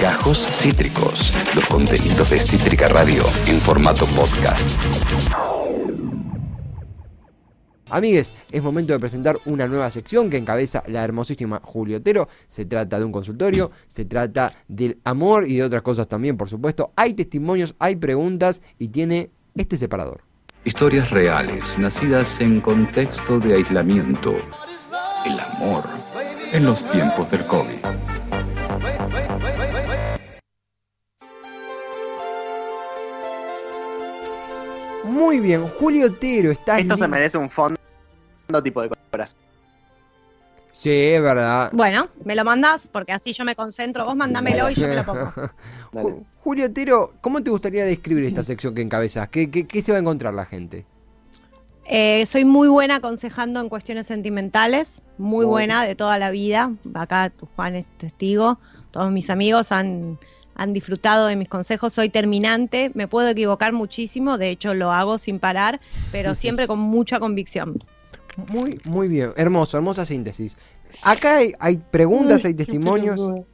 Gajos Cítricos, los contenidos de Cítrica Radio en formato podcast. Amigues, es momento de presentar una nueva sección que encabeza la hermosísima Julio Otero. Se trata de un consultorio, se trata del amor y de otras cosas también, por supuesto. Hay testimonios, hay preguntas y tiene este separador. Historias reales, nacidas en contexto de aislamiento. El amor en los tiempos del COVID. Muy bien, Julio Otero está Esto se merece un fondo tipo de corazón. Sí, es verdad. Bueno, me lo mandas porque así yo me concentro. Vos mándamelo y yo me lo pongo. Ju- Julio Otero, ¿cómo te gustaría describir esta sección que encabezas? ¿Qué, qué, qué se va a encontrar la gente? Eh, soy muy buena aconsejando en cuestiones sentimentales, muy Muy buena de toda la vida. Acá tu Juan es testigo. Todos mis amigos han, han disfrutado de mis consejos. Soy terminante, me puedo equivocar muchísimo, de hecho lo hago sin parar, pero siempre con mucha convicción. Muy, muy bien. Hermoso, hermosa síntesis. Acá hay, hay preguntas, hay testimonios.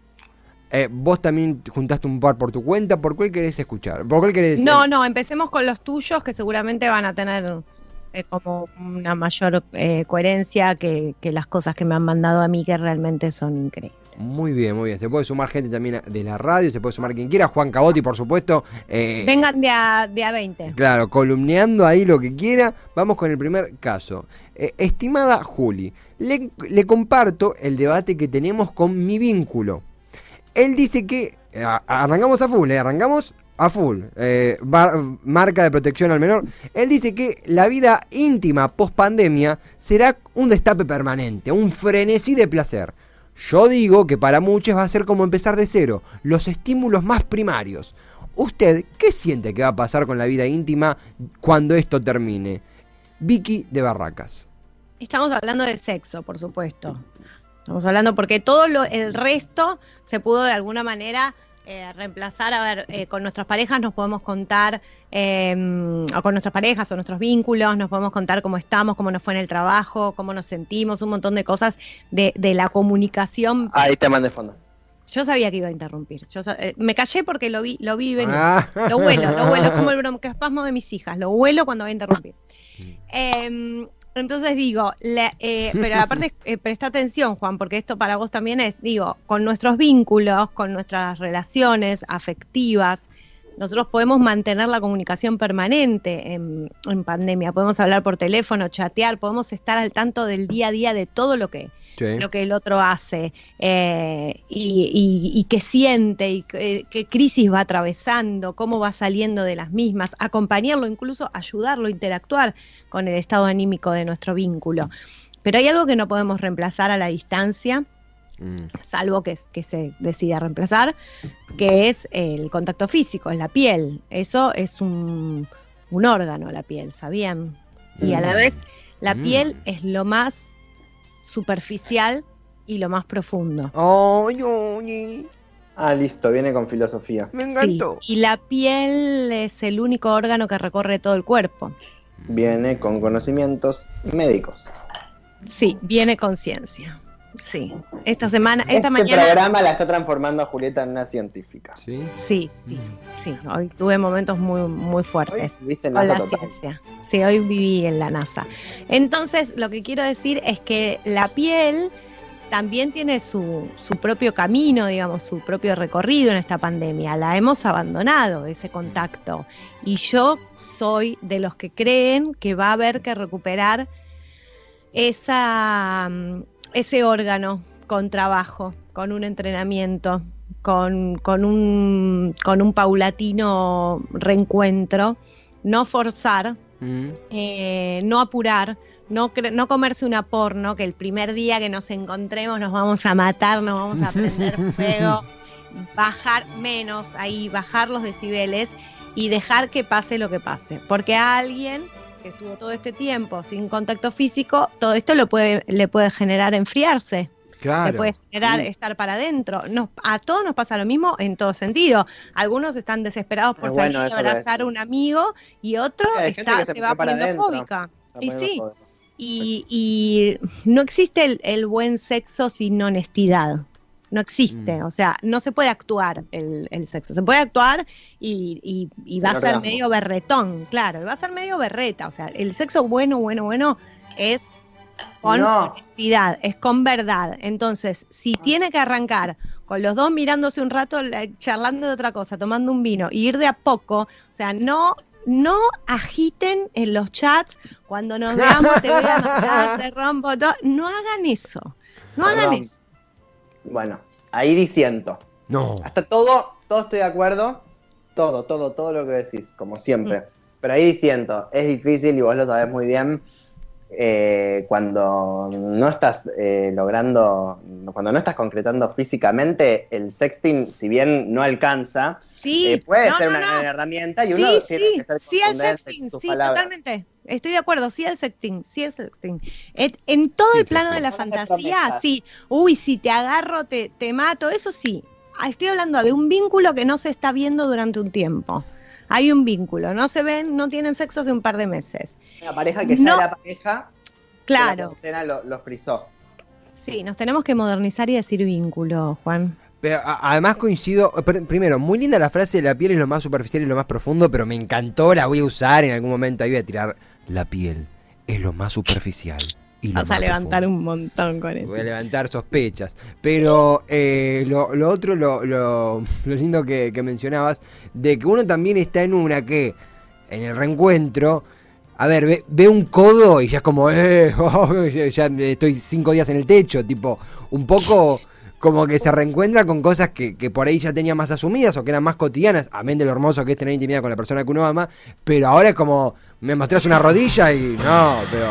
Eh, vos también juntaste un par por tu cuenta. ¿Por cuál querés escuchar? ¿Por cuál querés No, no, empecemos con los tuyos que seguramente van a tener eh, como una mayor eh, coherencia que, que las cosas que me han mandado a mí que realmente son increíbles. Muy bien, muy bien. Se puede sumar gente también de la radio, se puede sumar quien quiera. Juan Cabotti, por supuesto. Eh, Vengan de a, de a 20. Claro, columneando ahí lo que quiera. Vamos con el primer caso. Eh, estimada Juli, le, le comparto el debate que tenemos con mi vínculo. Él dice que. eh, a- arrancamos a full, ¿eh? Arrancamos a full. Eh, bar- marca de protección al menor. Él dice que la vida íntima post pandemia será un destape permanente, un frenesí de placer. Yo digo que para muchos va a ser como empezar de cero, los estímulos más primarios. ¿Usted qué siente que va a pasar con la vida íntima cuando esto termine? Vicky de Barracas. Estamos hablando de sexo, por supuesto. Estamos hablando porque todo lo, el resto se pudo de alguna manera eh, reemplazar. A ver, eh, con nuestras parejas nos podemos contar, eh, o con nuestras parejas o nuestros vínculos, nos podemos contar cómo estamos, cómo nos fue en el trabajo, cómo nos sentimos, un montón de cosas de, de la comunicación. Ahí te mandé fondo. Yo sabía que iba a interrumpir. Yo eh, me callé porque lo vi, lo vi venir. Ah. Lo huelo, lo huelo, es como el broncoespasmo de mis hijas, lo huelo cuando voy a interrumpir. Entonces digo, la- eh, pero aparte eh, presta atención, Juan, porque esto para vos también es, digo, con nuestros vínculos, con nuestras relaciones afectivas, nosotros podemos mantener la comunicación permanente en, en pandemia, podemos hablar por teléfono, chatear, podemos estar al tanto del día a día de todo lo que, Sí. lo que el otro hace eh, y, y- y qué siente y qué, qué crisis va atravesando, cómo va saliendo de las mismas, acompañarlo, incluso ayudarlo, interactuar con el estado anímico de nuestro vínculo. Pero hay algo que no podemos reemplazar a la distancia, Mm. salvo que, que se decida reemplazar, que es el contacto físico, es la piel. Eso es un, un órgano, la piel, ¿sabían? Y a la Mm. vez, la Mm. piel es lo más superficial y lo más profundo. Ay, ay, Ah, listo, viene con filosofía. me Sí, encantó. y la piel es el único órgano que recorre todo el cuerpo. Viene con conocimientos médicos. Sí, viene conciencia. Sí. Esta semana, esta este mañana. programa la está transformando a Julieta en una científica. Sí. Sí, sí, sí. Hoy tuve momentos muy, muy fuertes. ¿Viste? con la total. ciencia. Sí, hoy viví en la NASA. Entonces, lo que quiero decir es que la piel también tiene su, su propio camino, digamos, su propio recorrido en esta pandemia. La hemos abandonado, ese contacto. Y yo soy de los que creen que va a haber que recuperar esa, mm, ese órgano con trabajo, con un entrenamiento, con, con un, con un paulatino reencuentro, no forzar, Mm. eh, no apurar, no, no comerse una porno, que el primer día que nos encontremos nos vamos a matar, nos vamos a prender fuego, bajar menos ahí, bajar los decibeles y dejar que pase lo que pase. Porque a alguien que estuvo todo este tiempo sin contacto físico, todo esto lo puede, le puede generar enfriarse le Claro. puede generar estar para adentro. Nos, a todos nos pasa lo mismo en todo sentido. Algunos están desesperados por salir que abrazar a un amigo y otro Sí, está, se se va poniendo adentro. fóbica. Y sí, y, y no existe el, el buen sexo sin honestidad. No existe, Mm. o sea, no se puede actuar el, el sexo, se puede actuar y, y- y va El a ser medio berretón, claro, y va a ser medio berreta, o sea, el sexo bueno, bueno, bueno es con No. honestidad, es con verdad. Entonces, si tiene que arrancar con los dos mirándose un rato, la- charlando de otra cosa, tomando un vino, y ir de a poco, o sea, no, no agiten en los chats cuando nos veamos, te voy a matar, te rompo todo. No hagan eso. No hagan eso. Bueno, ahí disiento. No. Hasta todo, todo estoy de acuerdo. Todo, todo, todo lo que decís, como siempre. Pero ahí disiento, es difícil y vos lo sabés muy bien. eh, cuando no estás eh, logrando, cuando no estás concretando físicamente, el sexting, si bien no alcanza, Sí, eh, puede no, ser no, una no. gran herramienta y Sí, uno tiene sí, que ser sí al contundente sexting, sí, palabras. totalmente. Estoy de acuerdo, sí al sexting, sí al sexting. En todo Sí, el plano de la fantasía, sí. Uy, si te agarro, te, te mato, eso sí. Ah, Estoy hablando de un vínculo que no se está viendo durante un tiempo. Hay un vínculo, no se ven, no tienen sexo hace un par de meses. Una pareja que ya No. era pareja, la Claro, cuarentena lo, lo frizó. sí, nos tenemos que modernizar y decir vínculo, Juan. Pero a- además coincido, pr- primero, muy linda la frase de la piel es lo más superficial y lo más profundo, pero me encantó, la voy a usar en algún momento, ahí voy a tirar la piel es lo más superficial y lo Vas a levantar profundo". un montón con eso. Voy a levantar sospechas. Pero eh, lo, lo otro, lo, lo- lo lindo que, que mencionabas, de que uno también está en una que, en el reencuentro, a ver, ve, ve un codo y ya es como, eh, oh, ya ya estoy cinco días en el techo, tipo, un poco como que se reencuentra con cosas que, que por ahí ya tenía más asumidas o que eran más cotidianas, amén de lo hermoso que es tener intimidad con la persona que uno ama, pero ahora es como, me mostrás una rodilla y no, pero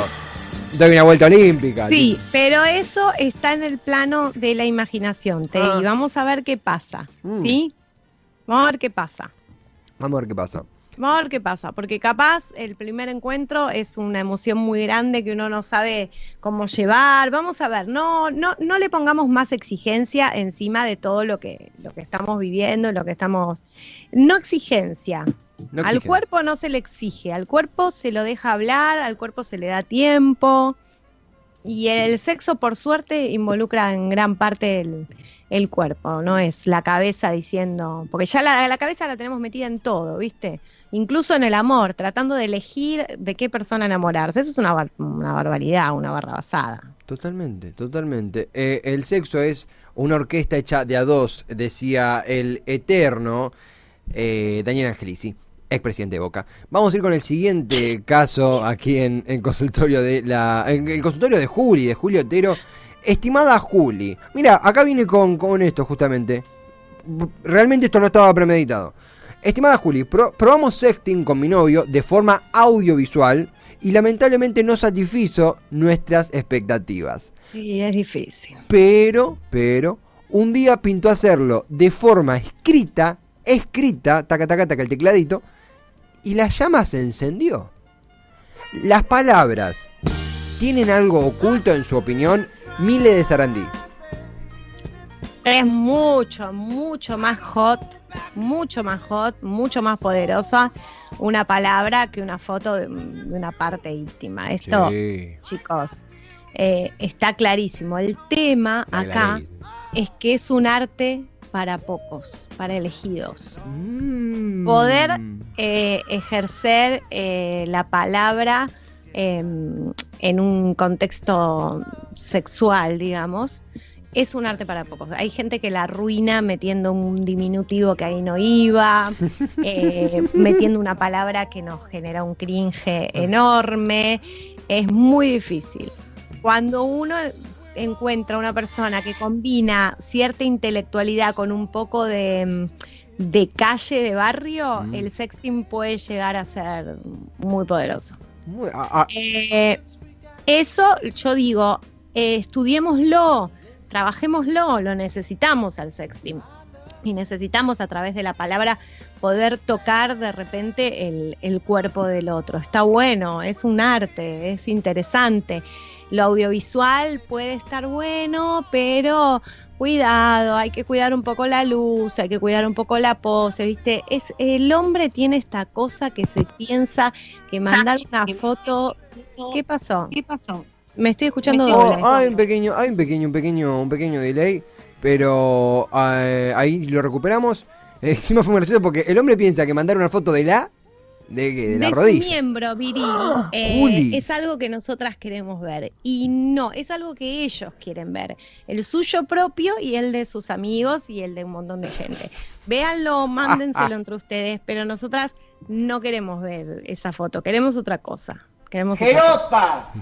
doy una vuelta olímpica. Sí, pero eso está en el plano de la imaginación, Te Ah. y vamos a ver qué pasa, Mm. ¿sí? Vamos a ver qué pasa. Vamos a ver qué pasa. Vamos a ver qué pasa, porque capaz el primer encuentro es una emoción muy grande que uno no sabe cómo llevar. Vamos a ver, no, no, no le pongamos más exigencia encima de todo lo que, lo que estamos viviendo, lo que estamos. No exigencia. No al cuerpo no se le exige, al cuerpo se lo deja hablar, al cuerpo se le da tiempo. Y el sexo, por suerte, involucra en gran parte el, el cuerpo, no es la cabeza diciendo, porque ya la, la cabeza la tenemos metida en todo, ¿viste? Incluso en el amor, tratando de elegir de qué persona enamorarse. Eso es una, bar- una barbaridad, una barrabasada. Totalmente, totalmente. Eh, el sexo es una orquesta hecha de a dos, decía el eterno eh, Daniel Angelici, expresidente de Boca. Vamos a ir con el siguiente caso aquí en el consultorio de la, el consultorio de Juli, de Julio Otero. Estimada Juli, mira, acá viene con, con esto justamente. Realmente esto no estaba premeditado. Estimada Juli, pro- probamos sexting con mi novio de forma audiovisual y lamentablemente no satisfizo nuestras expectativas. Sí, es difícil. Pero, pero, un día pintó hacerlo de forma escrita, escrita, taca, taca, taca, el tecladito, y la llama se encendió. Las palabras tienen algo oculto en su opinión, Mile de Sarandí. Es mucho, mucho más hot, mucho más hot, mucho más poderosa una palabra que una foto de, una parte íntima. Esto, Sí, chicos, eh, está clarísimo. El tema acá es que es un arte para pocos, para elegidos. Mm. Poder eh, ejercer eh, la palabra eh, en un contexto sexual, digamos, es un arte para pocos. Hay gente que la arruina metiendo un diminutivo que ahí no iba, eh, metiendo una palabra que nos genera un cringe enorme. Es muy difícil. Cuando uno encuentra una persona que combina cierta intelectualidad con un poco de, de calle, de barrio, Mm. el sexting puede llegar a ser muy poderoso. Muy- a- a- Eh, eso yo digo, eh, estudiémoslo, trabajémoslo, lo necesitamos al sexting. Y necesitamos a través de la palabra poder tocar de repente el, el cuerpo del otro. Está bueno, es un arte, es interesante. Lo audiovisual puede estar bueno, pero cuidado, hay que cuidar un poco la luz, hay que cuidar un poco la pose, ¿viste? Es, el hombre tiene esta cosa que se piensa que mandar una foto. ¿Qué pasó? ¿Qué pasó? Me estoy escuchando Oh, doble. hay un pequeño, hay un pequeño, un pequeño, un pequeño delay. Pero eh, ahí lo recuperamos. Encima fue muy gracioso porque el hombre piensa que mandar una foto de la de, de la de rodilla. su miembro viril eh, Juli. es algo que nosotras queremos ver y no, es algo que ellos quieren ver, el suyo propio y el de sus amigos y el de un montón de gente. Véanlo, mándenselo entre ustedes, pero nosotras no queremos ver esa foto, queremos otra cosa. Queremos otra cosa. ¡Jeropa!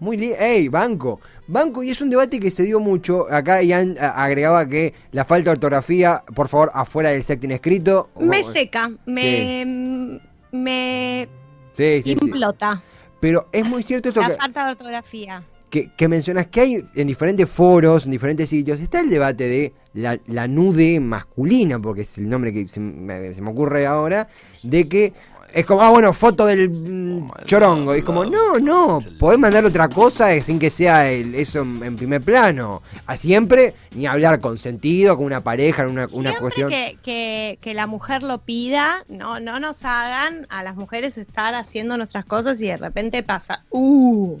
Muy li ¡Ey, banco! Banco, y es un debate que se dio mucho. Acá Ian agregaba que la falta de ortografía, por favor, afuera del secting escrito. Me Oh, seca, me, me Sí, sí, sí. implota Pero es muy cierto esto la que, falta de ortografía. que, que mencionas que hay en diferentes foros, en diferentes sitios, está el debate de la, la nude masculina, porque es el nombre que se me ocurre ahora, de que es como, ah, bueno, foto del mm, chorongo. Y es como, no, no, podés mandar otra cosa sin que sea el- eso en, en primer plano. A siempre, ni hablar con sentido, con una pareja, en una, una cuestión. que, que, que la mujer lo pida, no, no nos hagan a las mujeres estar haciendo nuestras cosas y de repente pasa, uh,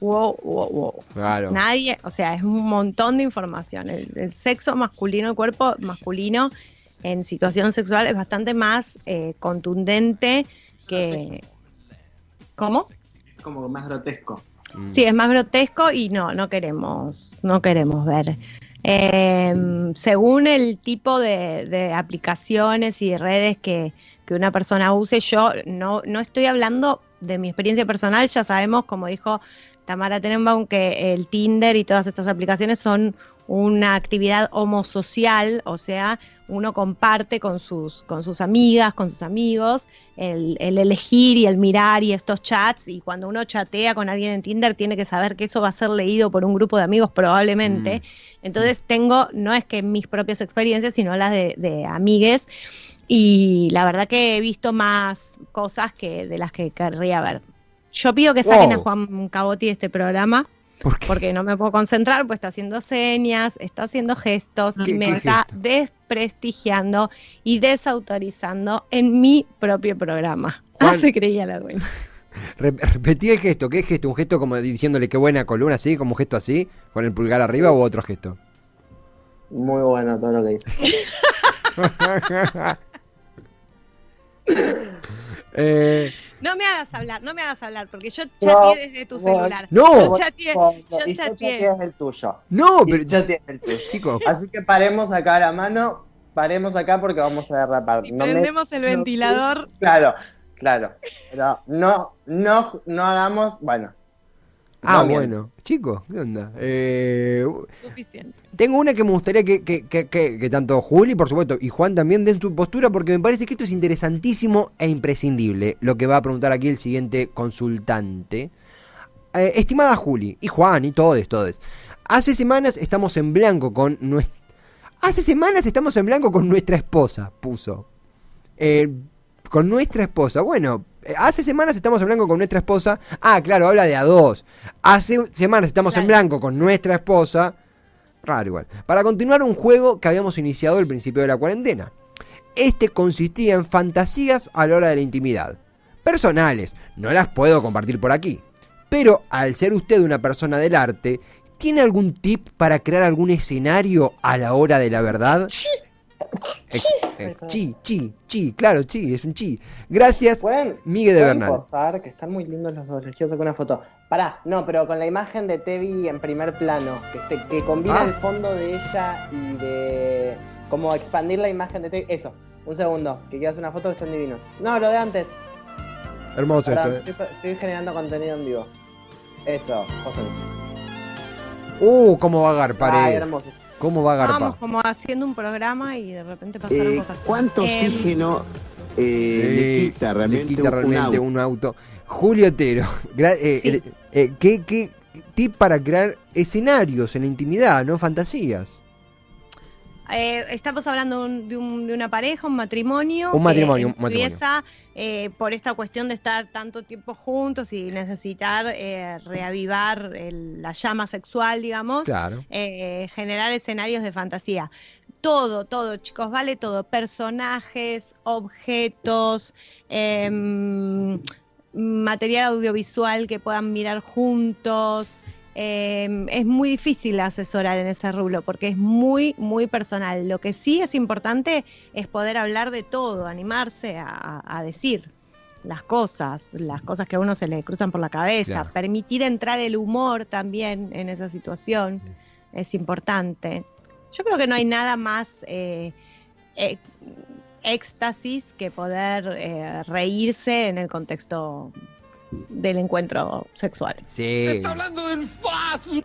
wow, wow, wow. Claro. Nadie, o sea, es un montón de información. El, el sexo masculino, el cuerpo masculino en situación sexual es bastante más eh, contundente que... ¿Cómo? Como más grotesco. Mm. Sí, es más grotesco y no, no queremos, no queremos ver. Eh, según el tipo de, de aplicaciones y redes que, que una persona use, yo no, no estoy hablando de mi experiencia personal, ya sabemos, como dijo Tamara Tenenbaum, que el Tinder y todas estas aplicaciones son una actividad homosocial, o sea, uno comparte con sus, con sus amigas, con sus amigos, el, el elegir y el mirar y estos chats, y cuando uno chatea con alguien en Tinder tiene que saber que eso va a ser leído por un grupo de amigos probablemente. Entonces tengo, no es que mis propias experiencias, sino las de, de amigues, y la verdad que he visto más cosas que de las que querría ver. Yo pido que saquen Wow. a Juan Cabotti de este programa. Porque no me puedo concentrar, pues está haciendo señas, está haciendo gestos, ¿Qué- me qué está gesto? desprestigiando y desautorizando en mi propio programa. Ah, se creía la dueña. Re- repetí el gesto. ¿Qué gesto? ¿Un gesto como diciéndole qué buena columna, así? ¿Como un gesto así? ¿Con el pulgar arriba o otro gesto? Muy bueno todo lo que dice. Eh, No me hagas hablar, no me hagas hablar, porque yo No, chateé desde tu no, celular. no. Yo chateé, No, yo chateé. chateé el tuyo. no, pero yo chateé el tuyo. chicos, Así que paremos acá la mano, paremos acá porque vamos a derrapar. Si No me- prendemos el no- ventilador, Claro, claro. Pero no, no, no hagamos, bueno. Ah, no bueno, chicos, ¿qué onda? Eh, suficiente. tengo una que me gustaría que, que- que- que- que tanto Juli, por supuesto, y Juan también den su postura, porque me parece que esto es interesantísimo e imprescindible. Lo que va a preguntar aquí el siguiente consultante. Eh, estimada Juli, y Juan, y todos, todos. Hace semanas estamos en blanco con nuestra. Hace semanas estamos en blanco con nuestra esposa, puso. Eh, con nuestra esposa. Bueno, hace semanas estamos en blanco con nuestra esposa. Ah, claro, habla de a dos. Hace semanas estamos en blanco con nuestra esposa. Raro igual. Para continuar un juego que habíamos iniciado al principio de la cuarentena. Este consistía en fantasías a la hora de la intimidad. Personales, no las puedo compartir por aquí. Pero al ser usted una persona del arte, ¿tiene algún tip para crear algún escenario a la hora de la verdad? Ex- chi, chi, chi, claro, chi, es un chi. Gracias, ¿Pueden, Miguel de pueden Bernal. posar? Que están muy lindos los dos. Les quiero sacar una foto. Pará, no, pero con la imagen de Tevi en primer plano. Que, que combina Ah. el fondo de ella y de. Como expandir la imagen de Tevi. Eso, un segundo. Que quieras una foto que están divinos. No, lo de antes. Hermoso Pará, esto. eh. estoy, estoy generando contenido en vivo. Eso, posen. Uh, cómo va a agarpar, Ay, hermoso. ¿Cómo va a Estábamos agarpar? como haciendo un programa y de repente pasaron Eh, cosas. ¿Cuánto Em, oxígeno eh, Eh, le quita realmente, le quita un- auto? un auto. Julio Otero, gra- eh, Sí. eh, eh, ¿qué, qué tip para crear escenarios en la intimidad, no fantasías? Eh, estamos hablando de, un- de un- de una pareja, un matrimonio. Un que matrimonio, un matrimonio. Empieza eh, por esta cuestión de estar tanto tiempo juntos y necesitar eh, reavivar el- la llama sexual, digamos. Claro. eh, generar escenarios de fantasía. Todo, todo, chicos, vale todo. Personajes, objetos, em, material audiovisual que puedan mirar juntos. Eh, es muy difícil asesorar en ese rubro porque es muy, muy personal. Lo que sí es importante es poder hablar de todo, animarse a, a decir las cosas, las cosas que a uno se le cruzan por la cabeza, Claro. permitir entrar el humor también en esa situación es importante. Yo creo que no hay nada más eh, eh, éxtasis que poder eh, reírse en el contexto del encuentro sexual. Sí.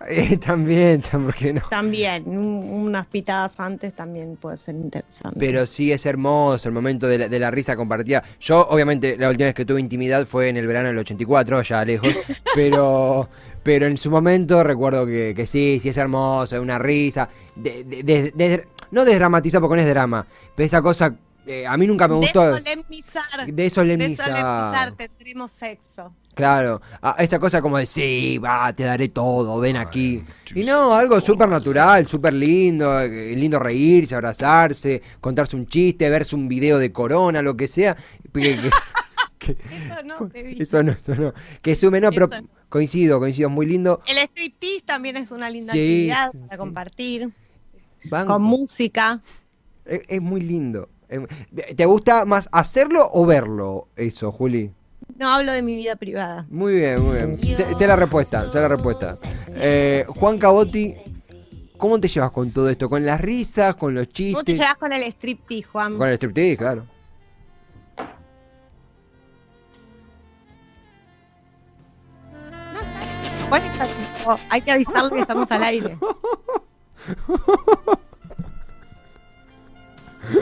Eh, también, tam- ¿por qué no? También, un- unas pitadas antes también puede ser interesante. Pero sí es hermoso el momento de la, de la risa compartida. Yo, obviamente, la última vez que tuve intimidad fue en el verano del 84, ya lejos. Pero, pero en su momento recuerdo que, que sí, sí es hermoso, una risa. De, de- de- de- no desdramatizar porque no es drama, pero esa cosa, eh, a mí nunca me gustó. Desolemnizar. De solemnizar. Desolemnizar, tendremos sexo. Claro, a- esa cosa como de sí, va, te daré todo, ven aquí. Y no, algo súper natural, súper lindo, eh, lindo reírse, abrazarse, contarse un chiste, verse un video de corona, lo que sea. Que- que- que- Eso no se viste. eso no, eso no. Que sume, no, pero coincido, coincido, es muy lindo. El striptease también es una linda Sí, actividad sí, para compartir, Banco. con música. Es, es muy lindo. Eh, ¿Te gusta más hacerlo o verlo, eso, Juli? No hablo de mi vida privada. Muy bien, muy bien. Sé, sé la respuesta, sé la respuesta. Eh, Juan Cabotti, ¿cómo te llevas con todo esto? ¿Con las risas, con los ¿Cómo te chistes? llevas con el striptease, Juan? Con el striptease, claro. Juan está hay que avisarle que estamos al aire.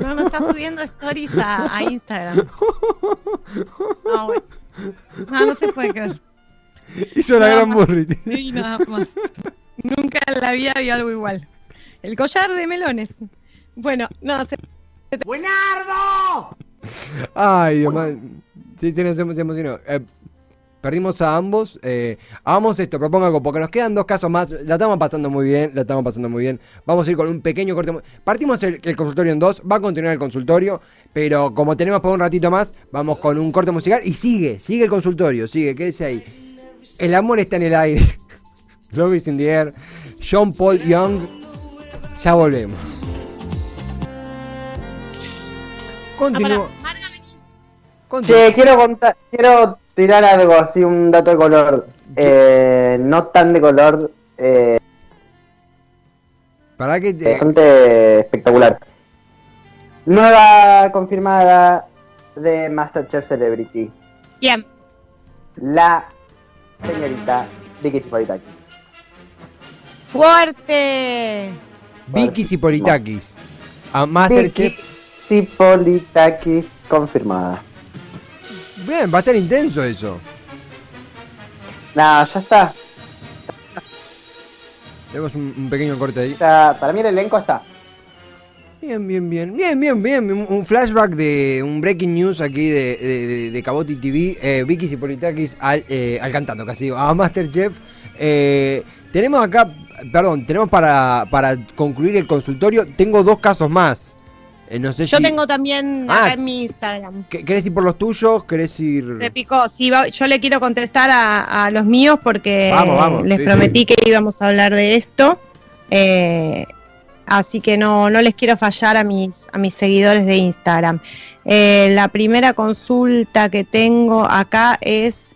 No, no está subiendo stories a, a Instagram. No, bueno. No, no se puede creer. Hizo la gran burrita. Sí, nada más. Nunca en la vida vi algo igual. El collar de melones. Bueno, no, se Ay, Dios mío. Sí, sí, nos emocionó. Eh, perdimos a ambos. Eh, hagamos esto, propongo algo, porque nos quedan dos casos más. La estamos pasando muy bien, la estamos pasando muy bien. Vamos a ir con un pequeño corte. Partimos el, el consultorio en dos, va a continuar el consultorio, pero como tenemos por un ratito más, vamos con un corte musical y sigue, sigue el consultorio, sigue, quédese ahí. El amor está en el aire. Love is in the air. John Paul Young. Ya volvemos. Continúo. continúo. Che, quiero contar, quiero tirar algo así, un dato de color. Eh, no tan de color, eh, Para que te... bastante espectacular. Nueva confirmada de Masterchef Celebrity. ¿Quién? La señorita Vicky Chipolitakis. ¡Fuerte! Vicky Zipolitakis. A Masterchef. Vicky Chipolitakis confirmada. Bien, va a estar intenso eso. Nah, ya está. Tenemos un, un pequeño corte ahí. Para mí el elenco está. Bien, bien, bien. Bien, bien, bien. Un, un flashback de un breaking news aquí de, de, de- de Caboti TV. Eh, Vicky Zipolitakis al, eh, al cantando, casi digo, a Masterchef. Eh, tenemos acá, perdón, tenemos para, para concluir el consultorio. Tengo dos casos más. Eh, no sé Yo si. tengo también Ah. acá en mi Instagram. ¿Qué- ¿Querés ir por los tuyos? ¿Querés ir.? Me picó. Sí, va- yo le quiero contestar a, a los míos porque Vamos, vamos, les sí, prometí que íbamos a hablar de esto. Eh, así que no, no les quiero fallar a mis, a mis seguidores de Instagram. Eh, la primera consulta que tengo acá es,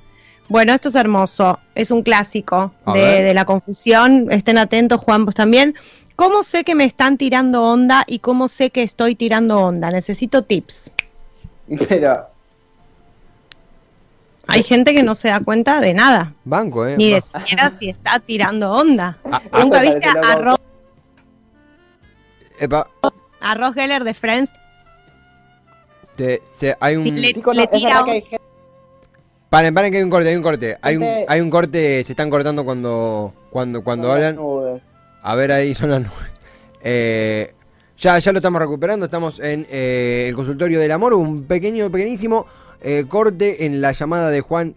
bueno, esto es hermoso, es un clásico de, de la confusión. Estén atentos, Juan, vos también. ¿Cómo sé que me están tirando onda y cómo sé que estoy tirando onda? Necesito tips. Pero, Hay gente que no se da cuenta de nada, Banco, ¿eh? ni de siquiera si está tirando onda. Ah, ah. ¿Nunca viste a. Ross, Epa, a Ross Geller de Friends? te- se- hay un. Le- chicos, le tira un- que hay gente- Paren, paren que hay un corte, hay un corte. Hay un, hay un corte, se están cortando cuando cuando cuando hablan. nubes. A ver, ahí son las nubes. Eh, ya, ya lo estamos recuperando, estamos en eh, el consultorio del amor, un pequeño, pequeñísimo eh, corte en la llamada de Juan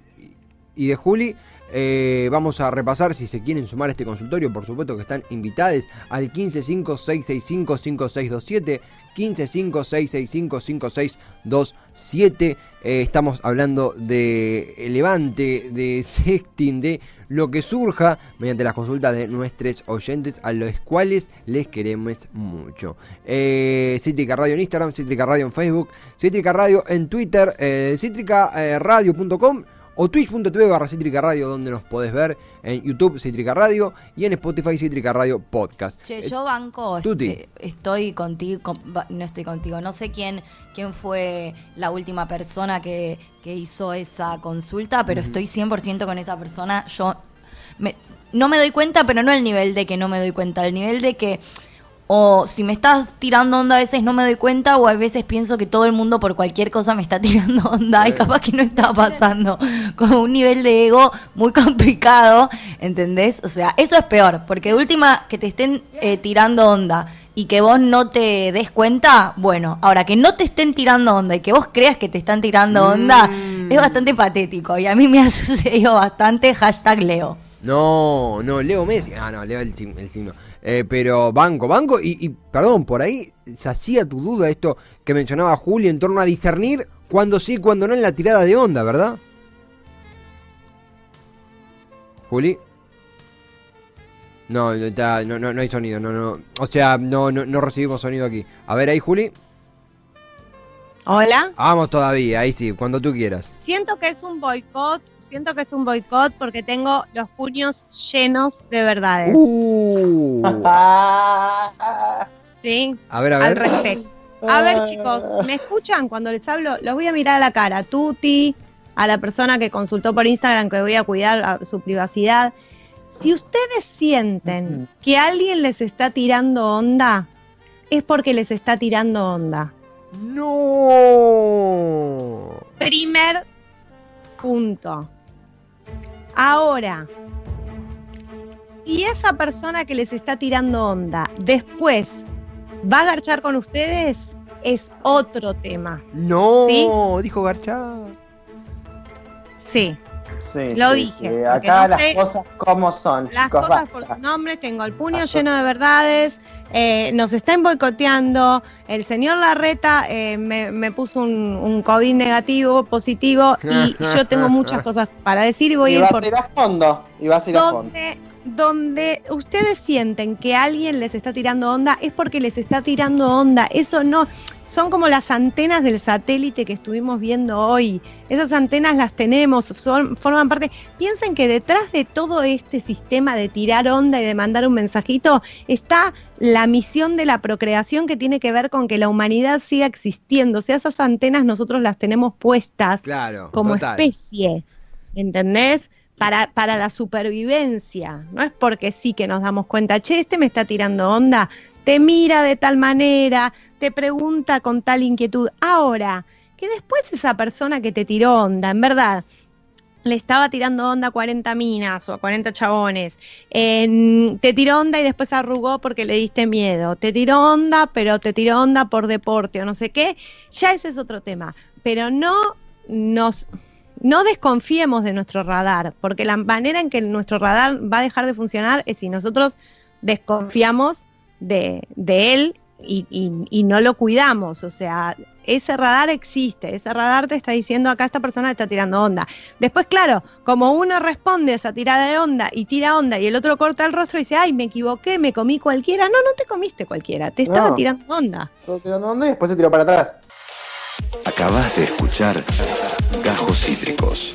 y de Juli. Eh, vamos a repasar si se quieren sumar a este consultorio, por supuesto que están invitados al 155-665-5627, 15566555627. Eh, estamos hablando de Levante, de Sexting, de lo que surja mediante las consultas de nuestros oyentes a los cuales les queremos mucho. Eh, Cítrica Radio en Instagram, Cítrica Radio en Facebook, Cítrica Radio en Twitter, eh, cítricaradio.com o twitch.tv barra Cítrica Radio donde nos podés ver en YouTube Cítrica Radio y en Spotify Cítrica Radio Podcast. Che, Eh, yo banco, Tuti. este, estoy contigo, con- no estoy contigo, no sé quién, quién fue la última persona que, que hizo esa consulta, pero estoy 100% con esa persona. Yo me- no me doy cuenta, pero no el nivel de que no me doy cuenta, el nivel de que o si me estás tirando onda a veces no me doy cuenta o a veces pienso que todo el mundo por cualquier cosa me está tirando onda y capaz que no está pasando. Con un nivel de ego muy complicado, ¿entendés? O sea, eso es peor, porque de última que te estén eh, tirando onda y que vos no te des cuenta, bueno, ahora que no te estén tirando onda y que vos creas que te están tirando onda, es bastante patético y a mí me ha sucedido bastante hashtag Leo. No, no, Leo Messi. Ah, no, Leo el, el signo. Eh, pero banco, banco. Y, y, perdón, por ahí hacía tu duda esto que mencionaba Juli en torno a discernir cuando sí, cuando no en la tirada de onda, ¿verdad? Juli. No, no, no, no hay sonido, no, no. O sea, no, no, no recibimos sonido aquí. A ver ahí, Juli. Hola. Vamos todavía, ahí sí, cuando tú quieras. Siento que es un boicot, siento que es un boicot porque tengo los puños llenos de verdades. Uh, ¿Sí? a ver, a Al ver. respecto. A ver, chicos, ¿me escuchan cuando les hablo? Los voy a mirar a la cara. Tuti, a la persona que consultó por Instagram que voy a cuidar a su privacidad. Si ustedes sienten que alguien les está tirando onda, es porque les está tirando onda. No. Primer punto. Ahora, si esa persona que les está tirando onda después va a garchar con ustedes, es otro tema. No, ¿Sí? dijo Garchá. Sí, Sí, Lo sí, dije, sí. Acá no las sé- cosas como son, las chicos. cosas basta. por su nombre, tengo el puño Basta. lleno de verdades, eh, nos están boicoteando, el señor Larreta eh, me, me puso un, un COVID negativo, positivo, y yo tengo muchas cosas para decir y voy y a ir vas por a ir a fondo. Y vas a ir a fondo. donde, donde ustedes sienten que alguien les está tirando onda, es porque les está tirando onda. Eso no, son como las antenas del satélite que estuvimos viendo hoy. Esas antenas las tenemos, son, forman parte. Piensen que detrás de todo este sistema de tirar onda y de mandar un mensajito está la misión de la procreación que tiene que ver con que la humanidad siga existiendo. O sea, esas antenas nosotros las tenemos puestas Claro. como total. especie, ¿entendés? Para, para la supervivencia. No es porque sí que nos damos cuenta, che, este me está tirando onda, te mira de tal manera, te pregunta con tal inquietud. Ahora, que después esa persona que te tiró onda, en verdad, le estaba tirando onda a 40 minas o a 40 chabones, te tiró onda y después arrugó porque le diste miedo, te tiró onda, pero te tiró onda por deporte o no sé qué, ya ese es otro tema. Pero no nos no desconfiemos de nuestro radar, porque la manera en que nuestro radar va a dejar de funcionar es si nosotros desconfiamos de, de él y, y- y no lo cuidamos. O sea, ese radar existe, ese radar te está diciendo acá esta persona está tirando onda. Después, claro, como uno responde a esa tirada de onda y tira onda y el otro corta el rostro y dice, ay, me equivoqué, me comí cualquiera. No, no te comiste cualquiera, te estaba No. tirando onda. Todo tirando onda y después se tiró para atrás. Acabas de escuchar Gajos Cítricos.